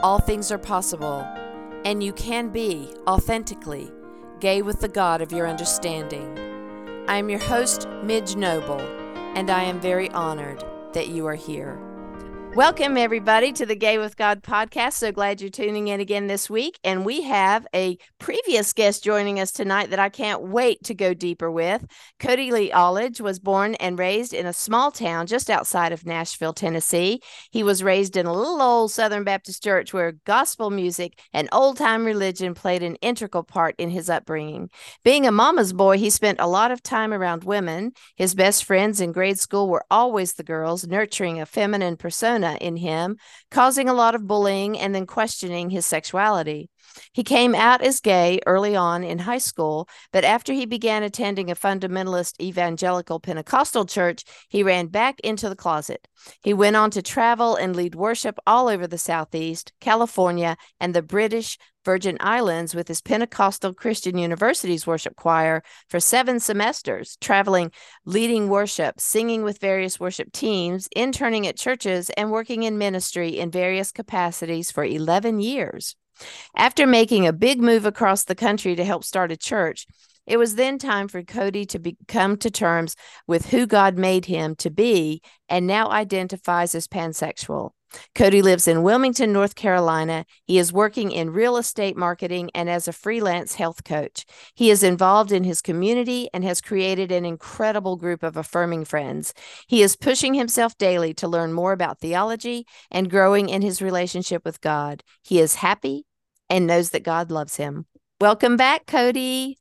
all things are possible and you can be authentically gay with the God of your understanding. I am your host, Midge Noble, and I am very honored that you are here. Welcome, everybody, to the Gay with God podcast. So glad you're tuning in again this week. And we have a previous guest joining us tonight that I can't wait to go deeper with. Cody Lee Aldridge was born and raised in a small town just outside of Nashville, Tennessee. He was raised in a little old Southern Baptist church where gospel music and old time religion played an integral part in his upbringing. Being a mama's boy, he spent a lot of time around women. His best friends in grade school were always the girls, nurturing a feminine persona persona in him, causing a lot of bullying and then questioning his sexuality. He came out as gay early on in high school, but after he began attending a fundamentalist evangelical Pentecostal church, he ran back into the closet. He went on to travel and lead worship all over the Southeast, California, and the British Virgin Islands with his Pentecostal Christian University's worship choir for seven semesters, traveling, leading worship, singing with various worship teams, interning at churches, and working in ministry in various capacities for 11 years. After making a big move across the country to help start a church, it was then time for Cody to be, come to terms with who God made him to be and now identifies as pansexual. Cody lives in Wilmington, North Carolina. He is working in real estate marketing and as a freelance health coach. He is involved in his community and has created an incredible group of affirming friends. He is pushing himself daily to learn more about theology and growing in his relationship with God. He is happy and knows that God loves him. Welcome back, Cody.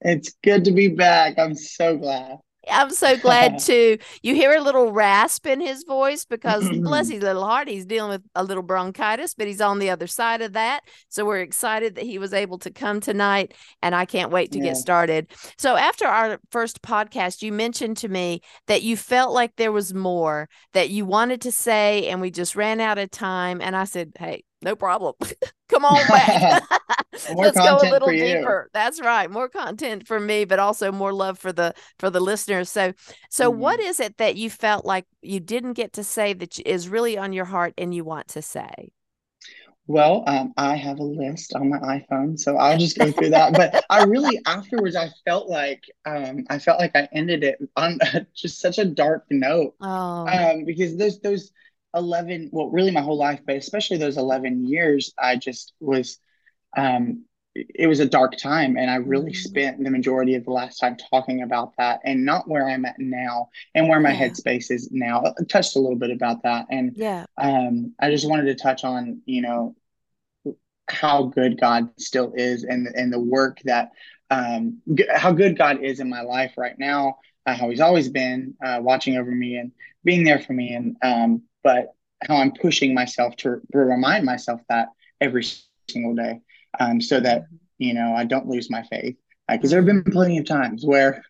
It's good to be back. I'm so glad. I'm so glad too. You hear a little rasp in his voice because bless his little heart, he's dealing with a little bronchitis, but he's on the other side of that. So we're excited that he was able to come tonight and I can't wait to yeah. get started. So after our first podcast, you mentioned to me that you felt like there was more that you wanted to say and we just ran out of time. And I said, Hey, no problem. Come on back. Let's go a little deeper. That's right. More content for me, but also more love for the for the listeners. So so mm-hmm. what is it that you felt like you didn't get to say that is really on your heart and you want to say? Well, um, I have a list on my iPhone, so I'll just go through that. But I really, afterwards, I felt like um, I felt like I ended it on just such a dark note, oh. um, because those those 11 well really my whole life but especially those 11 years i just was um it was a dark time and i really mm-hmm. spent the majority of the last time talking about that and not where i'm at now and where my yeah. headspace is now I touched a little bit about that and yeah um i just wanted to touch on you know how good god still is and and the work that um g- how good god is in my life right now uh, how he's always been uh, watching over me and being there for me and um but how I'm pushing myself to, to remind myself that every single day, um, so that you know I don't lose my faith. Because uh, there have been plenty of times where,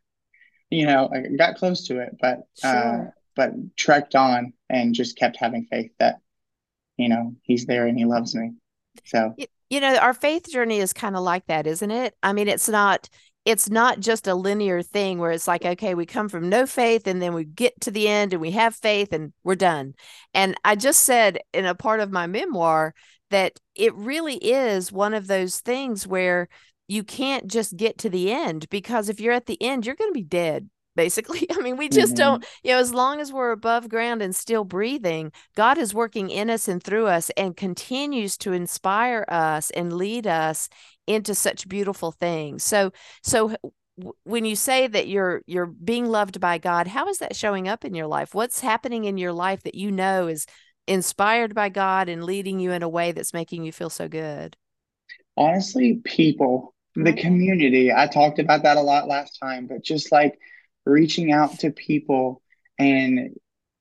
you know, I got close to it, but uh, sure. uh, but trekked on and just kept having faith that, you know, He's there and He loves me. So. You know, our faith journey is kind of like that, isn't it? I mean, it's not it's not just a linear thing where it's like okay we come from no faith and then we get to the end and we have faith and we're done and i just said in a part of my memoir that it really is one of those things where you can't just get to the end because if you're at the end you're going to be dead basically. I mean, we just mm-hmm. don't, you know, as long as we're above ground and still breathing, God is working in us and through us and continues to inspire us and lead us into such beautiful things. So, so when you say that you're you're being loved by God, how is that showing up in your life? What's happening in your life that you know is inspired by God and leading you in a way that's making you feel so good? Honestly, people, the mm-hmm. community. I talked about that a lot last time, but just like reaching out to people and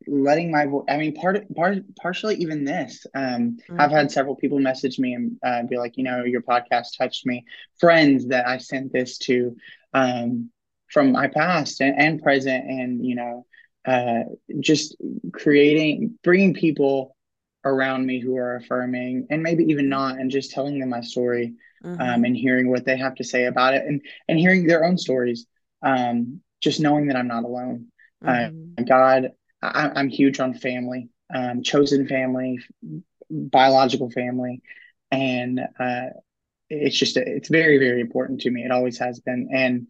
letting my voice i mean part, part partially even this um Mm-hmm. i've had several people message me and uh, be like you know your podcast touched me friends that i sent this to um from my past and, and present and you know uh just creating bringing people around me who are affirming and maybe even not and just telling them my story Mhm. um, and hearing what they have to say about it and and hearing their own stories um, just knowing that i'm not alone Mhm. God, I, I'm huge on family, um, chosen family, biological family, and uh, it's just a, it's very very important to me. It always has been, and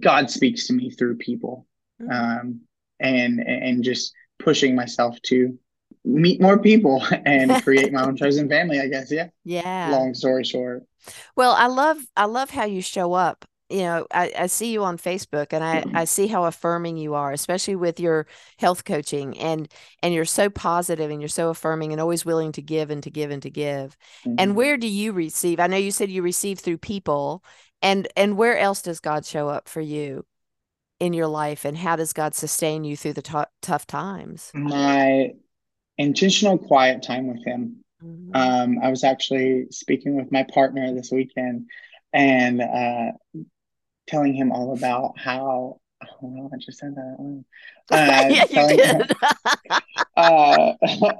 God speaks to me through people, Mhm. um, and and just pushing myself to meet more people and create my own chosen family. I guess, yeah. yeah. Long story short, Well, I love I love how you show up. You know, I, I see you on Facebook and I, I see how affirming you are, especially with your health coaching and and you're so positive and you're so affirming and always willing to give and to give and to give. And Mhm. where do you receive? I know you said you receive through people and and where else does God show up for you in your life and how does God sustain you through the tou- tough times? my intentional quiet time with Him Mhm. Um, I was actually speaking with my partner this weekend and uh, telling him all about how. Oh, I just said that. Oh. Uh, yeah, you did. uh,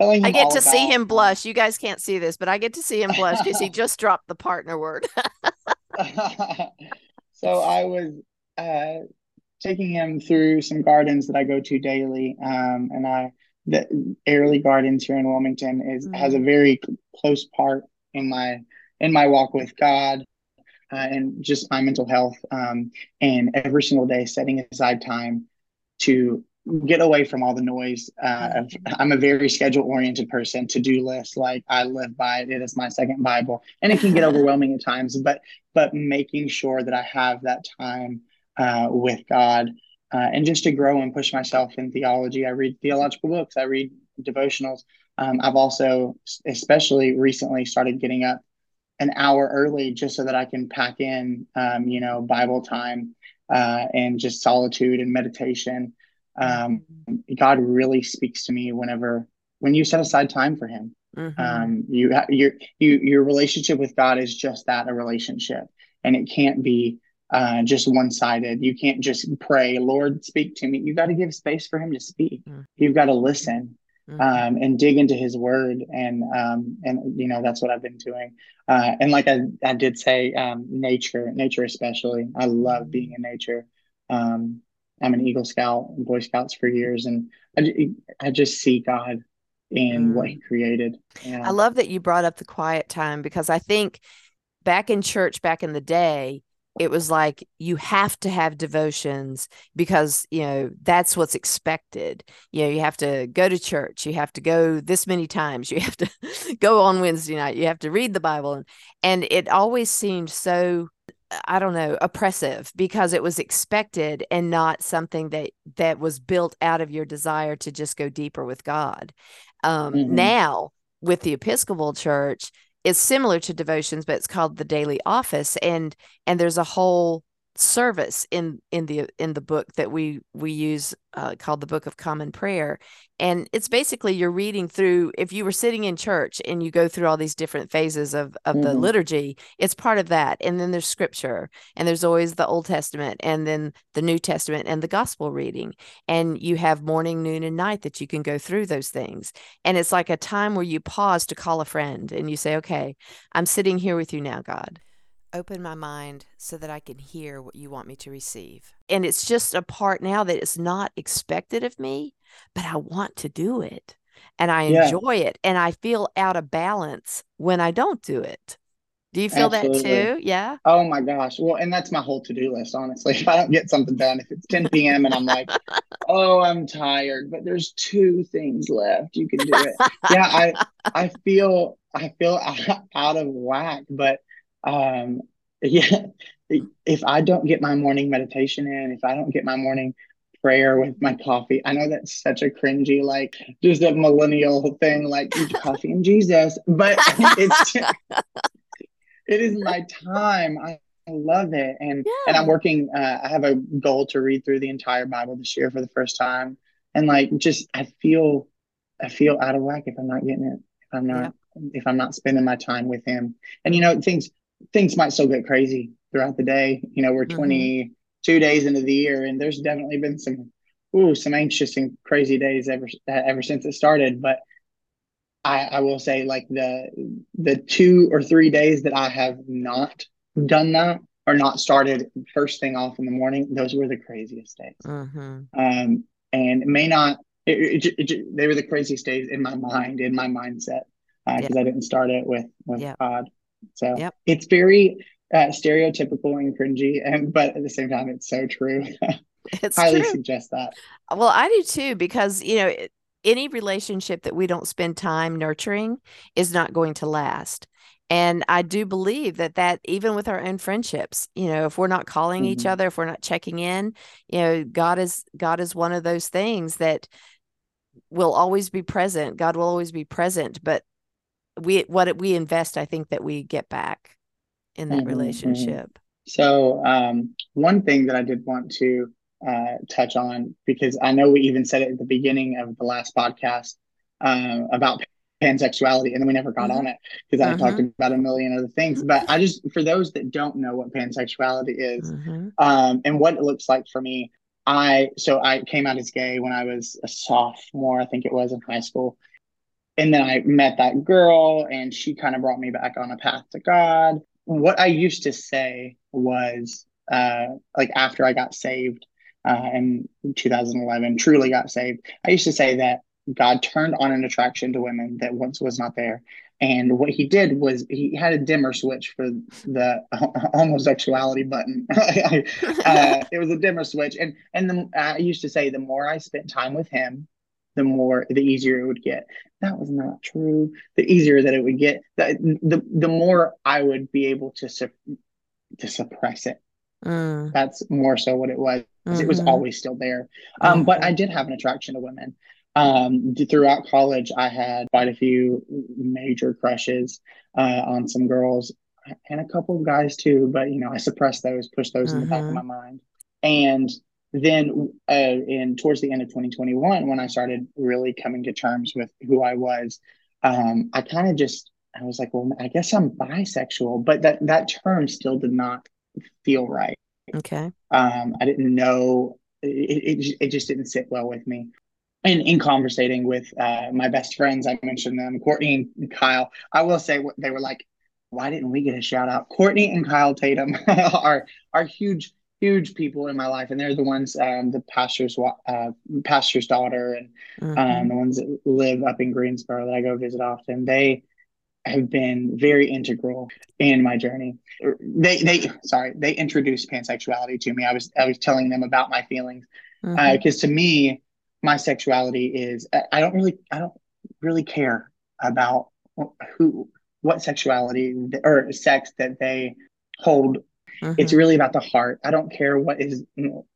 telling I get to see him blush. You guys can't see this, but I get to see him blush because he just dropped the partner word. so I was uh, taking him through some gardens that I go to daily, um, and I the Airlie Gardens here in Wilmington is has a very close part in my in my walk with God uh, and just my mental health. Um, and every single day, setting aside time to get away from all the noise. Uh, I'm a very schedule oriented person. To do list, like I live by it. It is my second Bible, and it can get overwhelming at times. But but making sure that I have that time uh, with God. Uh, and just to grow and push myself in theology, I read theological books, I read devotionals. Um, I've also, especially recently, started getting up an hour early just so that I can pack in, um, you know, Bible time uh, and just solitude and meditation. Um, God really speaks to me whenever when you set aside time for Him. Mhm. Um, you your you your relationship with God is just that a relationship, and it can't be uh, just one sided. You can't just pray, Lord, speak to me. You got to give space for Him to speak. Mhm. You've got to listen Mhm. um, and dig into His Word, and um, and you know that's what I've been doing. Uh, and like I, I did say, um, nature, nature especially. I love being in nature. Um, I'm an Eagle Scout, and Boy Scouts for years, and I, I just see God in what He created. I love that you brought up the quiet time because I think back in church back in the day, it was like you have to have devotions because you know that's what's expected. You know you have to go to church you have to go this many times you have to go on wednesday night you have to read the bible. And, and it always seemed so i don't know oppressive because it was expected and not something that that was built out of your desire to just go deeper with god. Um Mhm. now with the episcopal church it's similar to devotions but it's called the daily office. And and there's a whole service in in the in the book that we we use uh, called the book of common prayer. And it's basically you're reading through if you were sitting in church and you go through all these different phases of of the Mhm. liturgy it's part of that. And then there's scripture and there's always the old testament and then the new testament and the gospel reading. And you have morning noon and night that you can go through those things. And it's like a time where you pause to call a friend and you say okay i'm sitting here with you now god open my mind so that I can hear what you want me to receive. And it's just a part now that is not expected of me, but I want to do it. And I Yeah. enjoy it. And I feel out of balance when I don't do it. Do you feel that too? Yeah. Oh my gosh. Well, and that's my whole to-do list, honestly. If I don't get something done, if it's 10 p.m. and I'm like, oh, I'm tired, but there's two things left, you can do it. Yeah, I I feel I feel out of whack, but um yeah, if I don't get my morning meditation in, if I don't get my morning prayer with my coffee, I know that's such a cringy, like just a millennial thing, like coffee and Jesus, but it's it is my time. I, love it, and and I'm working. Uh, I have a goal to read through the entire Bible this year for the first time. and like just I feel I feel out of whack if I'm not getting it. If I'm not if I'm not spending my time with him. And you know, things things might still get crazy throughout the day. You know, we're mm-hmm. 22 days into the year, and there's definitely been some ooh some anxious and crazy days ever ever since it started. But I, I will say, like the the two or three days that I have not done that or not started first thing off in the morning, those were the craziest days. Mm-hmm. Um, and it may not. It, it, it, they were the craziest days in my mind, in my mindset because uh, yep. I didn't start it with with yep. God. So yep. it's very uh, stereotypical and cringy, and but at the same time, it's so true. It's highly true. suggest that. Well, I do too because you know any relationship that we don't spend time nurturing is not going to last. And I do believe that that even with our own friendships, you know, if we're not calling mm-hmm. each other, if we're not checking in, you know, God is God is one of those things that will always be present. God will always be present, but we what we invest i think that we get back in that mm-hmm, mm-hmm. relationship so um, one thing that i did want to uh, touch on because i know we even said it at the beginning of the last podcast uh, about pansexuality and then we never got mm-hmm. on it because i talked mm-hmm. about a million other things but i just for those that don't know what pansexuality is mm-hmm. um, and what it looks like for me i so i came out as gay when i was a sophomore i think it was in high school and then I met that girl, and she kind of brought me back on a path to God. What I used to say was, uh, like after I got saved uh, in 2011, truly got saved, I used to say that God turned on an attraction to women that once was not there. And what he did was he had a dimmer switch for the homosexuality button. uh, it was a dimmer switch, and and I used to say the more I spent time with him, the more the easier it would get that was not true the easier that it would get the the, the more i would be able to su- to suppress it mm. that's more so what it was mm-hmm. it was mm-hmm. always still there um, mm-hmm. but i did have an attraction to women um, throughout college i had quite a few major crushes uh, on some girls and a couple of guys too but you know i suppressed those pushed those mm-hmm. in the back of mm-hmm. my mind and then uh, in towards the end of 2021 when i started really coming to terms with who i was um, i kind of just i was like well i guess i'm bisexual but that that term still did not feel right. Okay. Um, i didn't know it, it, it just didn't sit well with me. And in conversating with uh, my best friends i mentioned them courtney and kyle. I will say what they were like why didn't we get a shout out courtney and kyle tatum are are huge huge people in my life, and they're the ones, um, the pastor's uh, pastor's daughter, and mm-hmm. um, the ones that live up in Greensboro that I go visit often. They have been very integral in my journey. They they sorry they introduced pansexuality to me. I was I was telling them about my feelings because mm-hmm. uh, to me my sexuality is I don't really I don't really care about who what sexuality or sex that they hold Mm-hmm. It's really about the heart. I don't care what is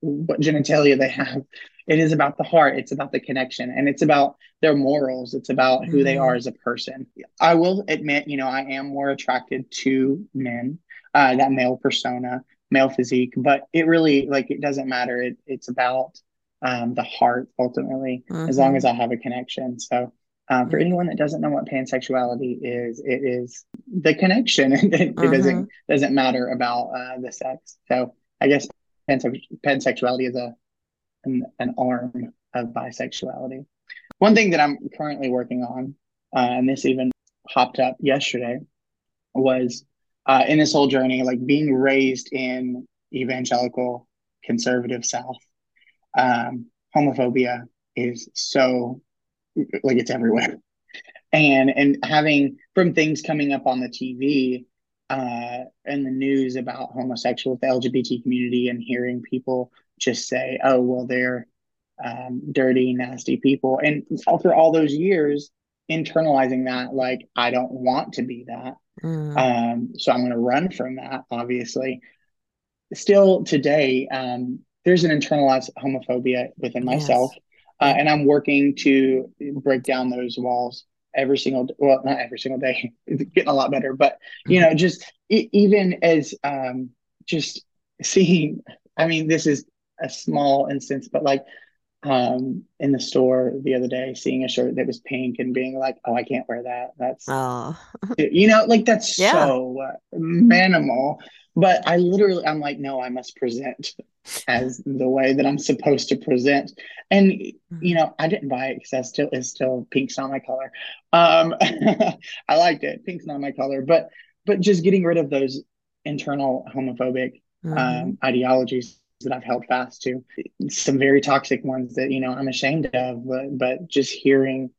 what genitalia they have. It is about the heart. It's about the connection, and it's about their morals. It's about who mm-hmm. they are mm-hmm. as a person. I will admit, you know, I am more attracted to men, uh, that male persona, male physique. But it really, like, it doesn't matter. It, it's about um, the heart ultimately, mm-hmm. as long mm-hmm. as I have a connection. So um, for anyone that doesn't know what pansexuality is, it is the connection. it, it mm-hmm. doesn't doesn't matter about uh, the sex. So I guess panse- pansexuality is a an, an, arm of bisexuality. One thing that I'm currently working on, uh, and this even popped up yesterday, was uh, in this whole journey, like being raised in evangelical conservative South. Um, homophobia is so like it's everywhere. And and having from things coming up on the tv uh and the news about homosexuals the lgbt community and hearing people just say oh well they're um, dirty nasty people. And after all those years internalizing that like i don't want to be that. Mm. um so i'm going to run from that obviously. Still today um there's an internalized homophobia within yes. Uh, and I'm working to break down those walls every single well not every single day it's getting a lot better but you know just even as um just seeing i mean this is a small instance but like um, in the store the other day, seeing a shirt that was pink and being like, "Oh, I can't wear that." That's Oh, you know, like that's Yeah. so uh, minimal. But I literally, I'm like, no, I must present as the way that I'm supposed to present. And you know, I didn't buy it because I still it's still pink's not my color. Um, I liked it. Pink's not my color, but but just getting rid of those internal homophobic Mhm. um, ideologies that I've held fast to. Some very toxic ones that you know I'm ashamed of, but but just hearing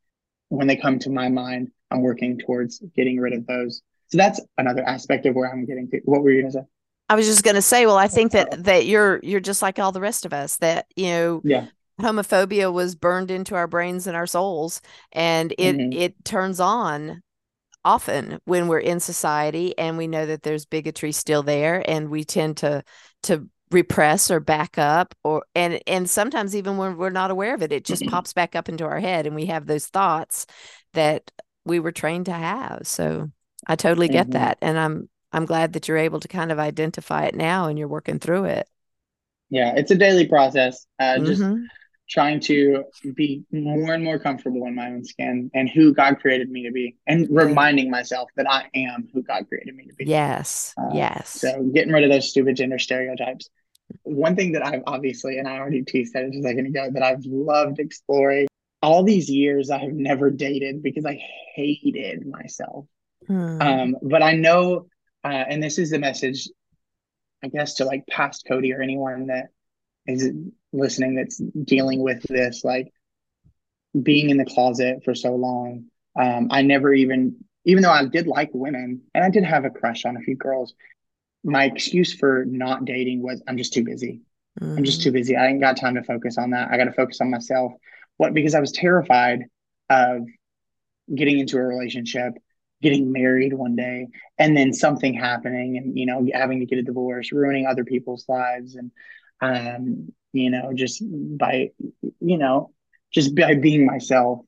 when they come to my mind, I'm working towards getting rid of those. So that's another aspect of where I'm getting to. What were you gonna say? I was just going to say, well, I think that that you're you're just like all the rest of us. That you know, Yeah. homophobia was burned into our brains and our souls, and it Mhm. it turns on often when we're in society and we know that there's bigotry still there, and we tend to to repress or back up, or and and sometimes even when we're not aware of it, it just pops back up into our head, and we have those thoughts that we were trained to have. So I totally get Mhm. that, and I'm I'm glad that you're able to kind of identify it now and you're working through it. Yeah, it's a daily process. Uh, just Mhm. trying to be more and more comfortable in my own skin and who God created me to be, and reminding myself that I am who God created me to be. Yes. Uh, yes. So getting rid of those stupid gender stereotypes. One thing that I've obviously, and I already teased that just a second ago, that I've loved exploring all these years, I have never dated because I hated myself. Hmm. Um, but I know, uh, and this is the message, I guess, to like past Cody or anyone that is listening that's dealing with this, like being in the closet for so long. Um, I never even, even though I did like women and I did have a crush on a few girls, my excuse for not dating was I'm just too busy. I'm just too busy. I ain't got time to focus on that. I got to focus on myself. What? Because I was terrified of getting into a relationship, getting married one day, and then something happening, and you know, having to get a divorce, ruining other people's lives, and um, you know, just by, you know, just by being myself.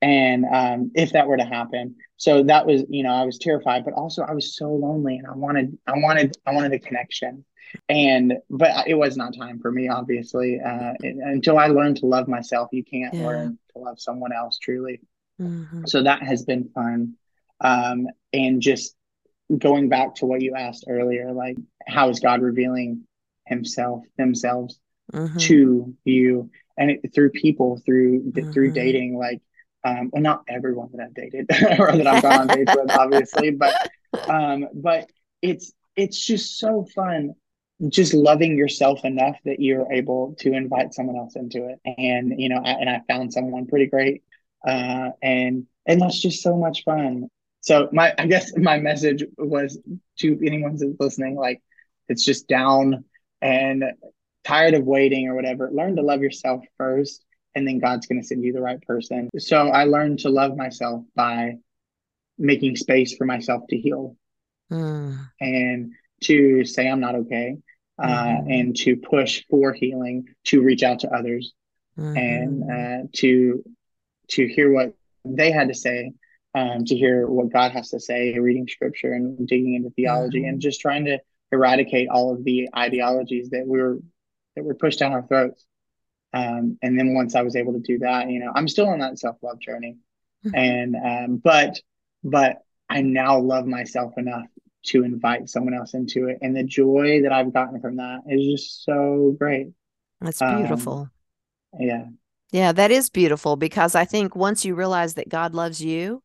And um, if that were to happen, so that was, you know, I was terrified, but also I was so lonely, and I wanted, I wanted, I wanted a connection and but it was not time for me obviously uh, until i learned to love myself you can't Yeah. learn to love someone else truly Mhm. so that has been fun um, and just going back to what you asked earlier like how is god revealing himself themselves Mhm. to you and it, through people through through Mhm. dating like um well not everyone that i've dated or that i've gone on dates with obviously but um but it's it's just so fun just loving yourself enough that you're able to invite someone else into it and you know I, and i found someone pretty great uh and and that's just so much fun so my i guess my message was to anyone that's listening like it's just down and tired of waiting or whatever learn to love yourself first and then god's going to send you the right person so i learned to love myself by making space for myself to heal Mm. and to say I'm not okay, uh, Mhm. and to push for healing, to reach out to others, and Mhm. uh, to to hear what they had to say, um, to hear what God has to say, reading scripture and digging into theology, and Mhm. just trying to eradicate all of the ideologies that we were that were pushed down our throats. Um, and then once I was able to do that, you know, I'm still on that self love journey, Mhm. and um, but but I now love myself enough to invite someone else into it, and the joy that I've gotten from that is just so great. That's Um, beautiful. yeah, Yeah, that is beautiful because I think once you realize that God loves you,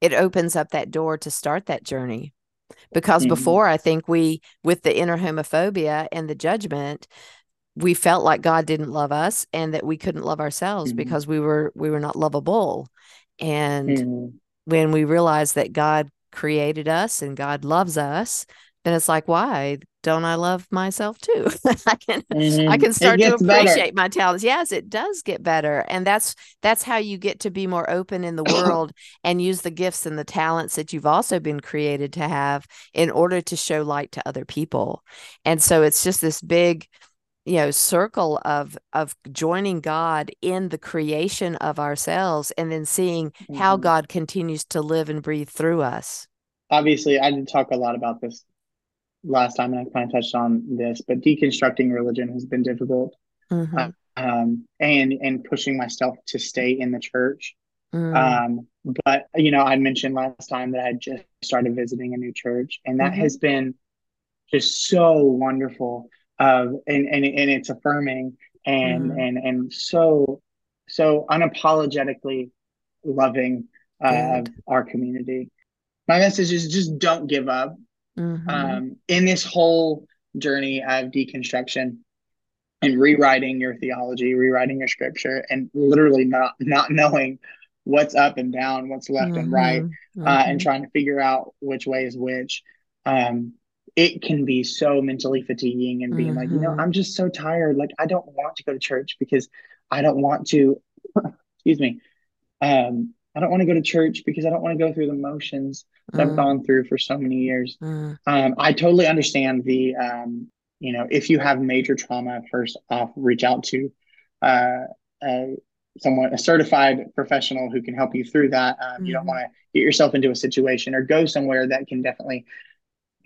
it opens up that door to start that journey. Because Mhm. before, I think we, with the inner homophobia and the judgment, we felt like God didn't love us and that we couldn't love ourselves Mhm. because we were we were not lovable. And Mhm. when we realize that God created us and God loves us, then it's like, why don't I love myself too? I can I Mhm. can start to gets better. appreciate my talents. Yes, it does get better. And that's that's how you get to be more open in the world and use the gifts and the talents that you've also been created to have in order to show light to other people. And so it's just this big you know circle of of joining god in the creation of ourselves and then seeing how Mhm. god continues to live and breathe through us Obviously, I didn't talk a lot about this last time, and I kind of touched on this, but deconstructing religion has been difficult. Mhm. um, and and pushing myself to stay in the church. Mm. Um, but you know, I mentioned last time that I just started visiting a new church, and that Mhm. has been just so wonderful. Of and and and it's affirming and Mhm. and and so so unapologetically loving uh, our community. My message is just don't give up Mhm. um, in this whole journey of deconstruction and rewriting your theology, rewriting your scripture, and literally not not knowing what's up and down, what's left and right, Mhm. uh, and Mhm. trying to figure out which way is which. Um, it can be so mentally fatiguing and being like, you know, Mhm. I'm just so tired. Like, I don't want to go to church because I don't want to, excuse me, um, I don't want to go to church because I don't want to go through the motions that I've Mm. gone through for so many years. Mm. Um, I totally understand the, um, you know, if you have major trauma, first off, reach out to uh, uh, someone, a certified professional who can help you through that. Um, You don't Mhm. want to get yourself into a situation or go somewhere that can definitely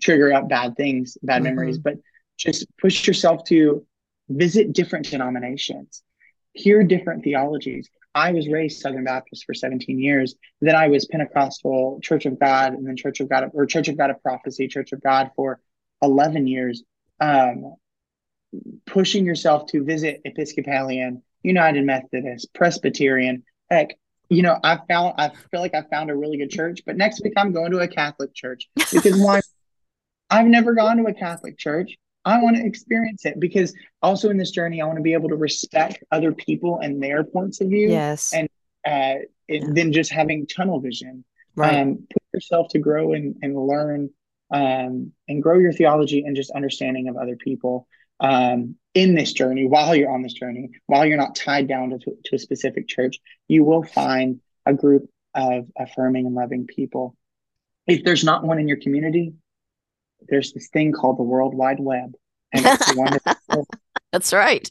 trigger up bad things, bad memories, Mhm. but just push yourself to visit different denominations, hear different theologies. I was raised Southern Baptist for 17 years. Then I was Pentecostal, Church of God, and then Church of God or Church of God of Prophecy, Church of God for 11 years. Um, pushing yourself to visit Episcopalian, United Methodist, Presbyterian. Heck, you know, I found I feel like I found a really good church, but next week I'm going to a Catholic church because why? I've never gone to a Catholic church. I want to experience it because also in this journey, I want to be able to respect other people and their points of view Yes. and uh, Yeah. than just having tunnel vision. Right. Um, put yourself to grow and, and learn um, and grow your theology and just understanding of other people um, in this journey while you're on this journey, while you're not tied down to, to a specific church, you will find a group of affirming and loving people. If there's not one in your community, there's this thing called the World Wide Web. And it's wonderful. That's right.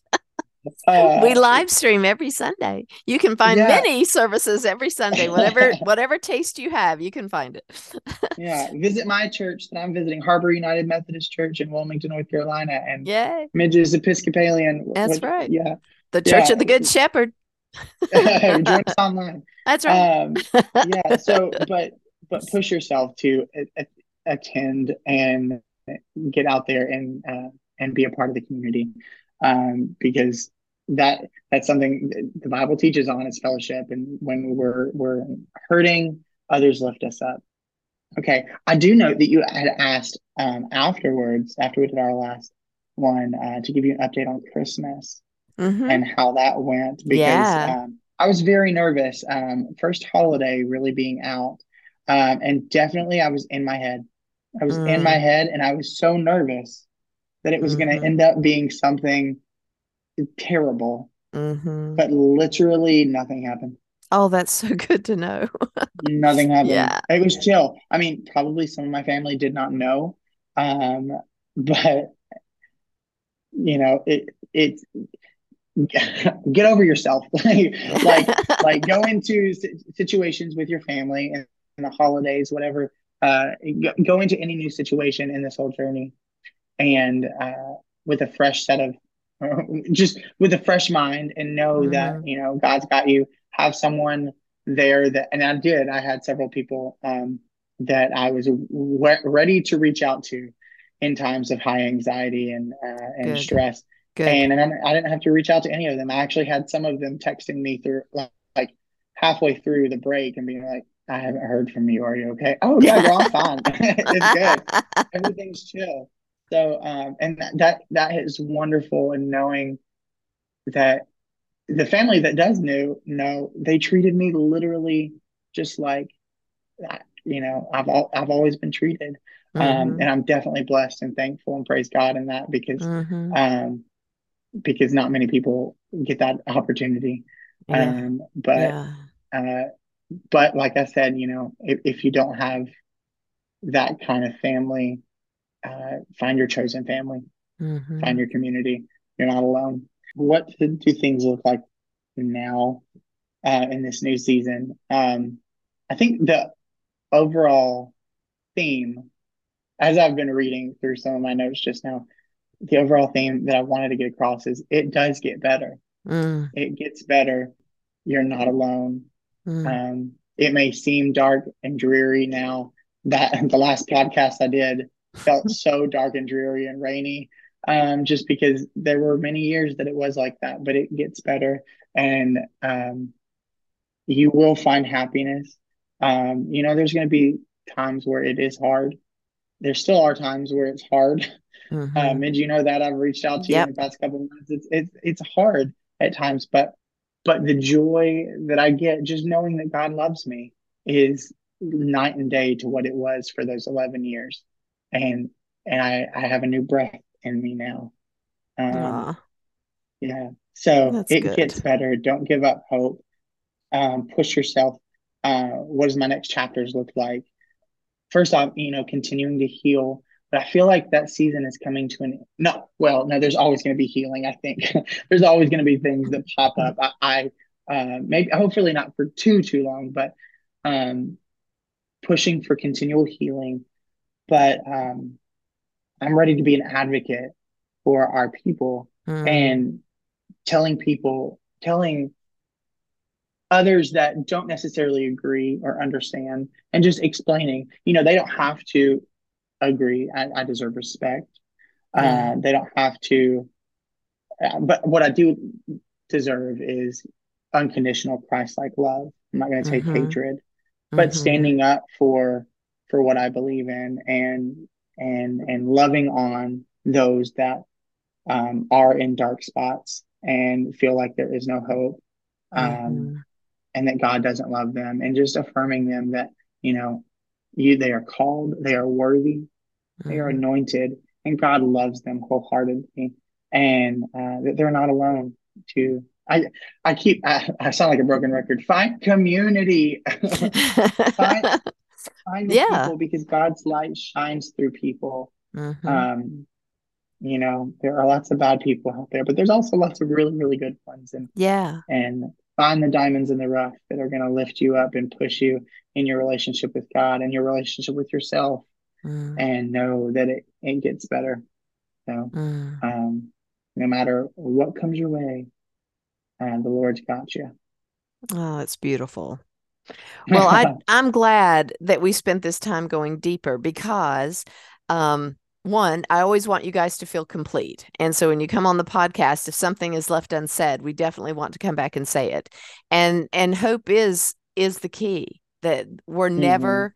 Uh, we live stream every Sunday. You can find Yeah. many services every Sunday. Whatever whatever taste you have, you can find it. yeah, visit my church that I'm visiting, Harbor United Methodist Church in Wilmington, North Carolina, and yeah, Midges Episcopalian. That's which- right. Yeah, The Church Yeah. of the Good Shepherd. join us online. That's right. Um, yeah. So, but but push yourself to attend and get out there and uh, and be a part of the community, um, because that that's something that the Bible teaches on is fellowship, and when we're we're hurting, others lift us up. Okay, I do note that you had asked um, afterwards, after we did our last one, uh, to give you an update on Christmas Mhm. and how that went because Yeah. um, I was very nervous. Um, first holiday really being out, um, and definitely I was in my head. I was in my Mm. head, and I was so nervous that it was going Mhm. to end up being something terrible. Mhm. But literally, nothing happened. Oh, that's so good to know. Nothing happened. Yeah. It was chill. I mean, probably some of my family did not know, um, but you know, it it get over yourself. like like like go into situations with your family and the holidays, whatever. Uh, go, into any new situation in this whole journey, and uh, with a fresh set of just with a fresh mind, and know that Mhm. you know God's got you. Have someone there that, and I did. I had several people um, that I was ready to reach out to in times of high anxiety and uh, and Good. stress. Good. And, and I didn't have to reach out to any of them. I actually had some of them texting me through like halfway through the break and being like, I haven't heard from you. Are you okay? Oh yeah, girl, I'm fine. it's good. Everything's chill. So um and that, that that is wonderful and knowing that the family that does know know they treated me literally just like that. You know, I've al- I've always been treated. Um Mhm. and I'm definitely blessed and thankful and praise God in that because Mhm. um, because not many people get that opportunity. Yeah. Um, but Yeah. uh, but like I said, you know, if, if you don't have that kind of family, uh, find your chosen family, Mhm. find your community. You're not alone. What do do things look like now uh, in this new season? Um, I think the overall theme, as I've been reading through some of my notes just now, the overall theme that I wanted to get across is it does get better. Mm. It gets better. You're not alone. Mm. Um, it may seem dark and dreary now. That the last podcast I did felt so dark and dreary and rainy, um, just because there were many years that it was like that. But it gets better, and um, you will find happiness. Um, you know, there's going to be times where it is hard. There still are times where it's hard. Mm-hmm. Um, and you know that I've reached out to yep. you in the past couple months. It's it's it's hard at times, but but the joy that I get just knowing that God loves me is night and day to what it was for those 11 years. And, and I, I have a new breath in me now. Um, yeah. So That's it good. gets better. Don't give up hope. Um, push yourself. Uh, what does my next chapters look like? First off, you know, continuing to heal but I feel like that season is coming to an end. no. Well, no, there's always going to be healing. I think there's always going to be things that pop up. I, I uh, maybe hopefully not for too too long, but um, pushing for continual healing. But um, I'm ready to be an advocate for our people mm. and telling people, telling others that don't necessarily agree or understand, and just explaining. You know, they don't have to agree. I, I deserve respect. Uh, they don't have to. Uh, but what I do deserve is unconditional Christ-like love. I'm not going to take mm-hmm. hatred, but mm-hmm. standing up for for what I believe in and and and loving on those that um, are in dark spots and feel like there is no hope, um, mm-hmm. and that God doesn't love them, and just affirming them that you know you they are called, they are worthy, they are mm-hmm. anointed, and God loves them wholeheartedly, and uh, that they're not alone. To I I keep I, I sound like a broken record. Find community. find find yeah. people because God's light shines through people. Mm-hmm. Um, you know, there are lots of bad people out there, but there's also lots of really, really good ones. And yeah, and find the diamonds in the rough that are going to lift you up and push you in your relationship with God and your relationship with yourself mm. and know that it, it gets better. So, mm. um, no matter what comes your way, uh, the Lord's got you. Oh, it's beautiful. Well, I, I'm glad that we spent this time going deeper because, um, one, I always want you guys to feel complete. And so when you come on the podcast, if something is left unsaid, we definitely want to come back and say it. And and hope is is the key that we're mm-hmm. never,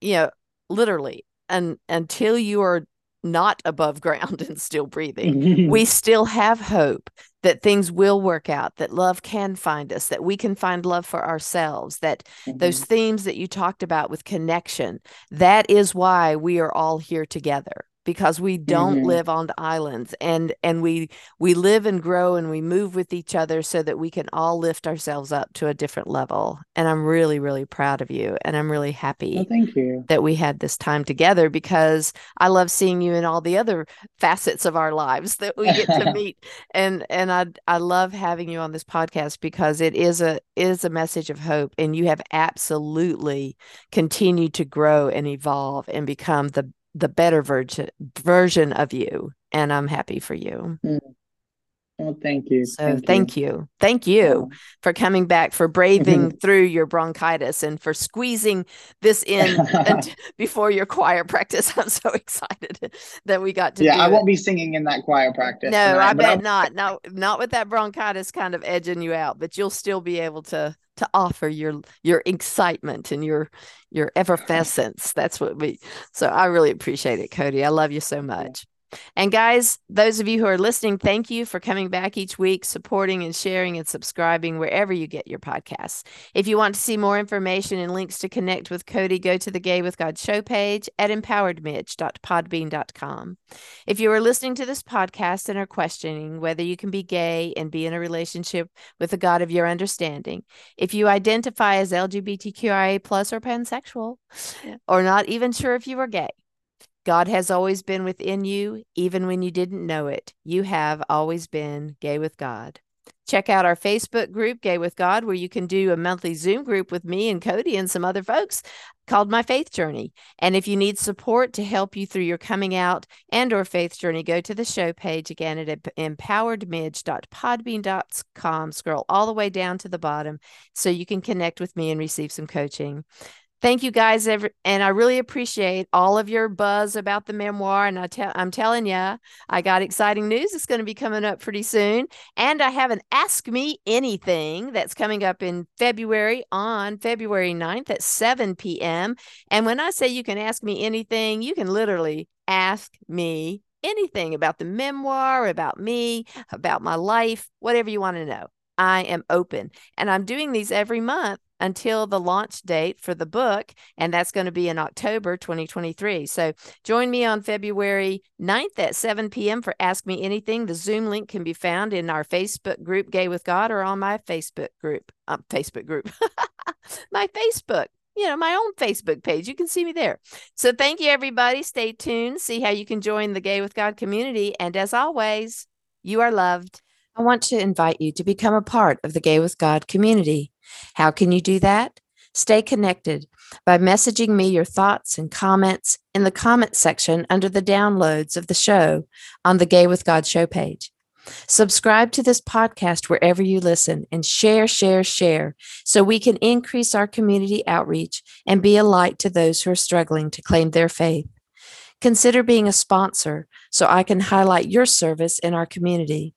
you know, literally and until you are not above ground and still breathing, we still have hope that things will work out, that love can find us, that we can find love for ourselves, that mm-hmm. those themes that you talked about with connection, that is why we are all here together because we don't mm-hmm. live on islands and and we we live and grow and we move with each other so that we can all lift ourselves up to a different level and i'm really really proud of you and i'm really happy well, thank you that we had this time together because i love seeing you in all the other facets of our lives that we get to meet and and i i love having you on this podcast because it is a is a message of hope and you have absolutely continued to grow and evolve and become the the better version version of you and i'm happy for you mm. Well thank you so thank, thank you. you. thank you oh. for coming back for braving mm-hmm. through your bronchitis and for squeezing this in before your choir practice i'm so excited that we got to yeah i won't be singing in that choir practice no tonight, i bet I'm... not no not with that bronchitis kind of edging you out but you'll still be able to to offer your your excitement and your your effervescence. That's what we. So I really appreciate it, Cody. I love you so much. And guys, those of you who are listening, thank you for coming back each week, supporting and sharing and subscribing wherever you get your podcasts. If you want to see more information and links to connect with Cody, go to the Gay with God show page at empoweredmidge.podbean.com. If you are listening to this podcast and are questioning whether you can be gay and be in a relationship with the God of your understanding, if you identify as LGBTQIA plus or pansexual, or not even sure if you are gay, God has always been within you, even when you didn't know it. You have always been gay with God. Check out our Facebook group, Gay with God, where you can do a monthly Zoom group with me and Cody and some other folks called My Faith Journey. And if you need support to help you through your coming out and or faith journey, go to the show page again at empoweredmidge.podbean.com. Scroll all the way down to the bottom so you can connect with me and receive some coaching thank you guys every, and i really appreciate all of your buzz about the memoir and i tell i'm telling you i got exciting news it's going to be coming up pretty soon and i have an ask me anything that's coming up in february on february 9th at 7 p.m and when i say you can ask me anything you can literally ask me anything about the memoir about me about my life whatever you want to know. I am open and i'm doing these every month until the launch date for the book, and that's going to be in October 2023. So join me on February 9th at 7 p.m. for Ask Me Anything. The Zoom link can be found in our Facebook group, Gay with God, or on my Facebook group. Um, Facebook group, my Facebook you know, my own Facebook page. You can see me there. So thank you, everybody. Stay tuned. See how you can join the Gay with God community. And as always, you are loved. I want to invite you to become a part of the Gay with God community. How can you do that? Stay connected by messaging me your thoughts and comments in the comments section under the downloads of the show on the Gay with God show page. Subscribe to this podcast wherever you listen and share, share, share so we can increase our community outreach and be a light to those who are struggling to claim their faith. Consider being a sponsor so I can highlight your service in our community.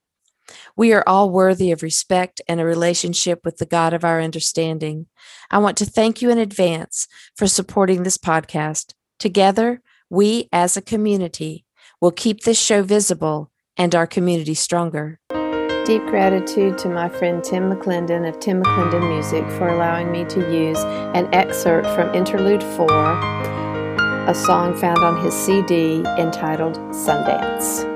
We are all worthy of respect and a relationship with the God of our understanding. I want to thank you in advance for supporting this podcast. Together, we as a community will keep this show visible and our community stronger. Deep gratitude to my friend Tim McClendon of Tim McClendon Music for allowing me to use an excerpt from Interlude 4, a song found on his CD entitled Sundance.